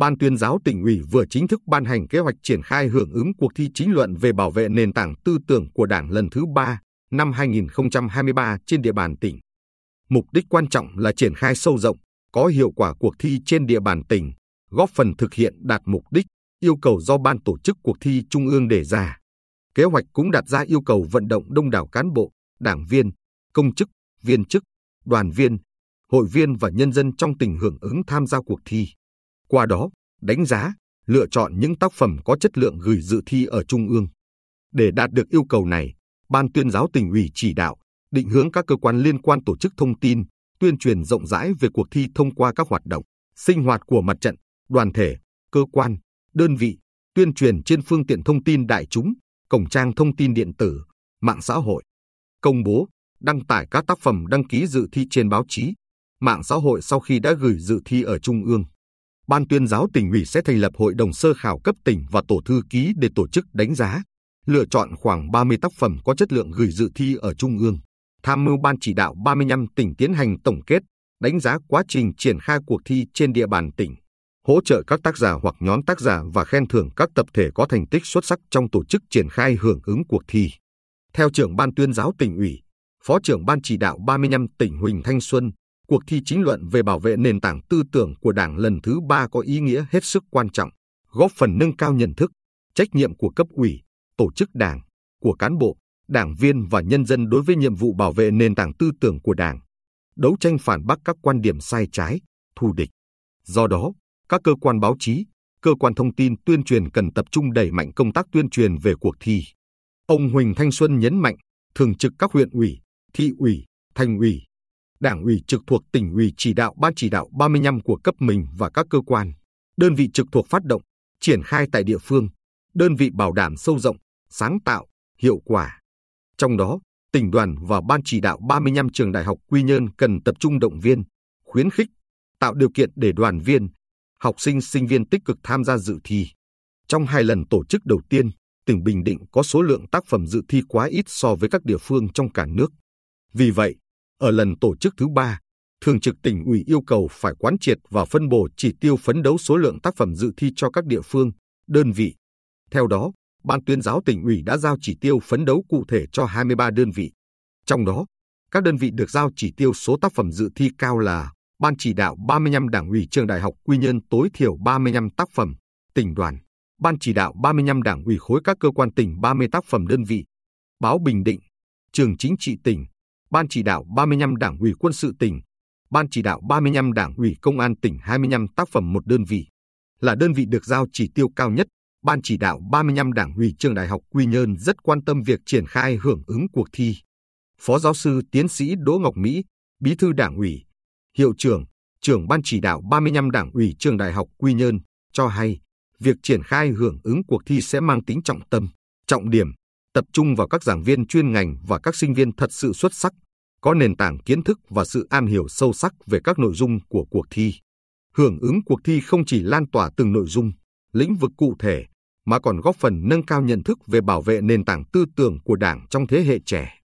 Ban tuyên giáo tỉnh ủy vừa chính thức ban hành kế hoạch triển khai hưởng ứng cuộc thi chính luận về bảo vệ nền tảng tư tưởng của Đảng lần thứ 3 năm 2023 trên địa bàn tỉnh. Mục đích quan trọng là triển khai sâu rộng, có hiệu quả cuộc thi trên địa bàn tỉnh, góp phần thực hiện đạt mục đích, yêu cầu do ban tổ chức cuộc thi trung ương đề ra. Kế hoạch cũng đặt ra yêu cầu vận động đông đảo cán bộ, đảng viên, công chức, viên chức, đoàn viên, hội viên và nhân dân trong tỉnh hưởng ứng tham gia cuộc thi. Qua đó, đánh giá, lựa chọn những tác phẩm có chất lượng gửi dự thi ở Trung ương. Để đạt được yêu cầu này, Ban tuyên giáo tỉnh ủy chỉ đạo, định hướng các cơ quan liên quan tổ chức thông tin, tuyên truyền rộng rãi về cuộc thi thông qua các hoạt động, sinh hoạt của mặt trận, đoàn thể, cơ quan, đơn vị, tuyên truyền trên phương tiện thông tin đại chúng, cổng trang thông tin điện tử, mạng xã hội, công bố, đăng tải các tác phẩm đăng ký dự thi trên báo chí, mạng xã hội sau khi đã gửi dự thi ở Trung ương. Ban tuyên giáo tỉnh ủy sẽ thành lập hội đồng sơ khảo cấp tỉnh và tổ thư ký để tổ chức đánh giá, lựa chọn khoảng 30 tác phẩm có chất lượng gửi dự thi ở Trung ương. Tham mưu Ban chỉ đạo 35 tỉnh tiến hành tổng kết, đánh giá quá trình triển khai cuộc thi trên địa bàn tỉnh, hỗ trợ các tác giả hoặc nhóm tác giả và khen thưởng các tập thể có thành tích xuất sắc trong tổ chức triển khai hưởng ứng cuộc thi. Theo trưởng Ban tuyên giáo tỉnh ủy, Phó trưởng Ban chỉ đạo 35 tỉnh Huỳnh Thanh Xuân, cuộc thi chính luận về bảo vệ nền tảng tư tưởng của Đảng lần thứ ba có ý nghĩa hết sức quan trọng, góp phần nâng cao nhận thức, trách nhiệm của cấp ủy, tổ chức đảng, của cán bộ, đảng viên và nhân dân đối với nhiệm vụ bảo vệ nền tảng tư tưởng của Đảng, đấu tranh phản bác các quan điểm sai trái, thù địch. Do đó, các cơ quan báo chí, cơ quan thông tin tuyên truyền cần tập trung đẩy mạnh công tác tuyên truyền về cuộc thi. Ông Huỳnh Thanh Xuân nhấn mạnh, thường trực các huyện ủy, thị ủy, thành ủy, đảng ủy trực thuộc tỉnh ủy chỉ đạo ban chỉ đạo 35 của cấp mình và các cơ quan, đơn vị trực thuộc phát động, triển khai tại địa phương, đơn vị bảo đảm sâu rộng, sáng tạo, hiệu quả. Trong đó, tỉnh đoàn và ban chỉ đạo 35 trường đại học Quy Nhơn cần tập trung động viên, khuyến khích, tạo điều kiện để đoàn viên, học sinh sinh viên tích cực tham gia dự thi. Trong hai lần tổ chức đầu tiên, tỉnh Bình Định có số lượng tác phẩm dự thi quá ít so với các địa phương trong cả nước. Vì vậy, ở lần tổ chức thứ ba, Thường trực tỉnh ủy yêu cầu phải quán triệt và phân bổ chỉ tiêu phấn đấu số lượng tác phẩm dự thi cho các địa phương, đơn vị. Theo đó, Ban tuyên giáo tỉnh ủy đã giao chỉ tiêu phấn đấu cụ thể cho 23 đơn vị. Trong đó, các đơn vị được giao chỉ tiêu số tác phẩm dự thi cao là Ban chỉ đạo 35 Đảng ủy trường Đại học Quy Nhơn tối thiểu 35 tác phẩm, tỉnh đoàn, Ban chỉ đạo 35 Đảng ủy khối các cơ quan tỉnh 30 tác phẩm đơn vị, Báo Bình Định, Trường Chính trị tỉnh, Ban chỉ đạo 35 Đảng ủy quân sự tỉnh, Ban chỉ đạo 35 Đảng ủy công an tỉnh 25 tác phẩm một đơn vị, là đơn vị được giao chỉ tiêu cao nhất. Ban chỉ đạo 35 Đảng ủy trường Đại học Quy Nhơn rất quan tâm việc triển khai hưởng ứng cuộc thi. Phó giáo sư tiến sĩ Đỗ Ngọc Mỹ, Bí thư Đảng ủy, Hiệu trưởng, trưởng Ban chỉ đạo 35 Đảng ủy trường Đại học Quy Nhơn cho hay, việc triển khai hưởng ứng cuộc thi sẽ mang tính trọng tâm, trọng điểm, tập trung vào các giảng viên chuyên ngành và các sinh viên thật sự xuất sắc, có nền tảng kiến thức và sự am hiểu sâu sắc về các nội dung của cuộc thi. Hưởng ứng cuộc thi không chỉ lan tỏa từng nội dung, lĩnh vực cụ thể, mà còn góp phần nâng cao nhận thức về bảo vệ nền tảng tư tưởng của Đảng trong thế hệ trẻ.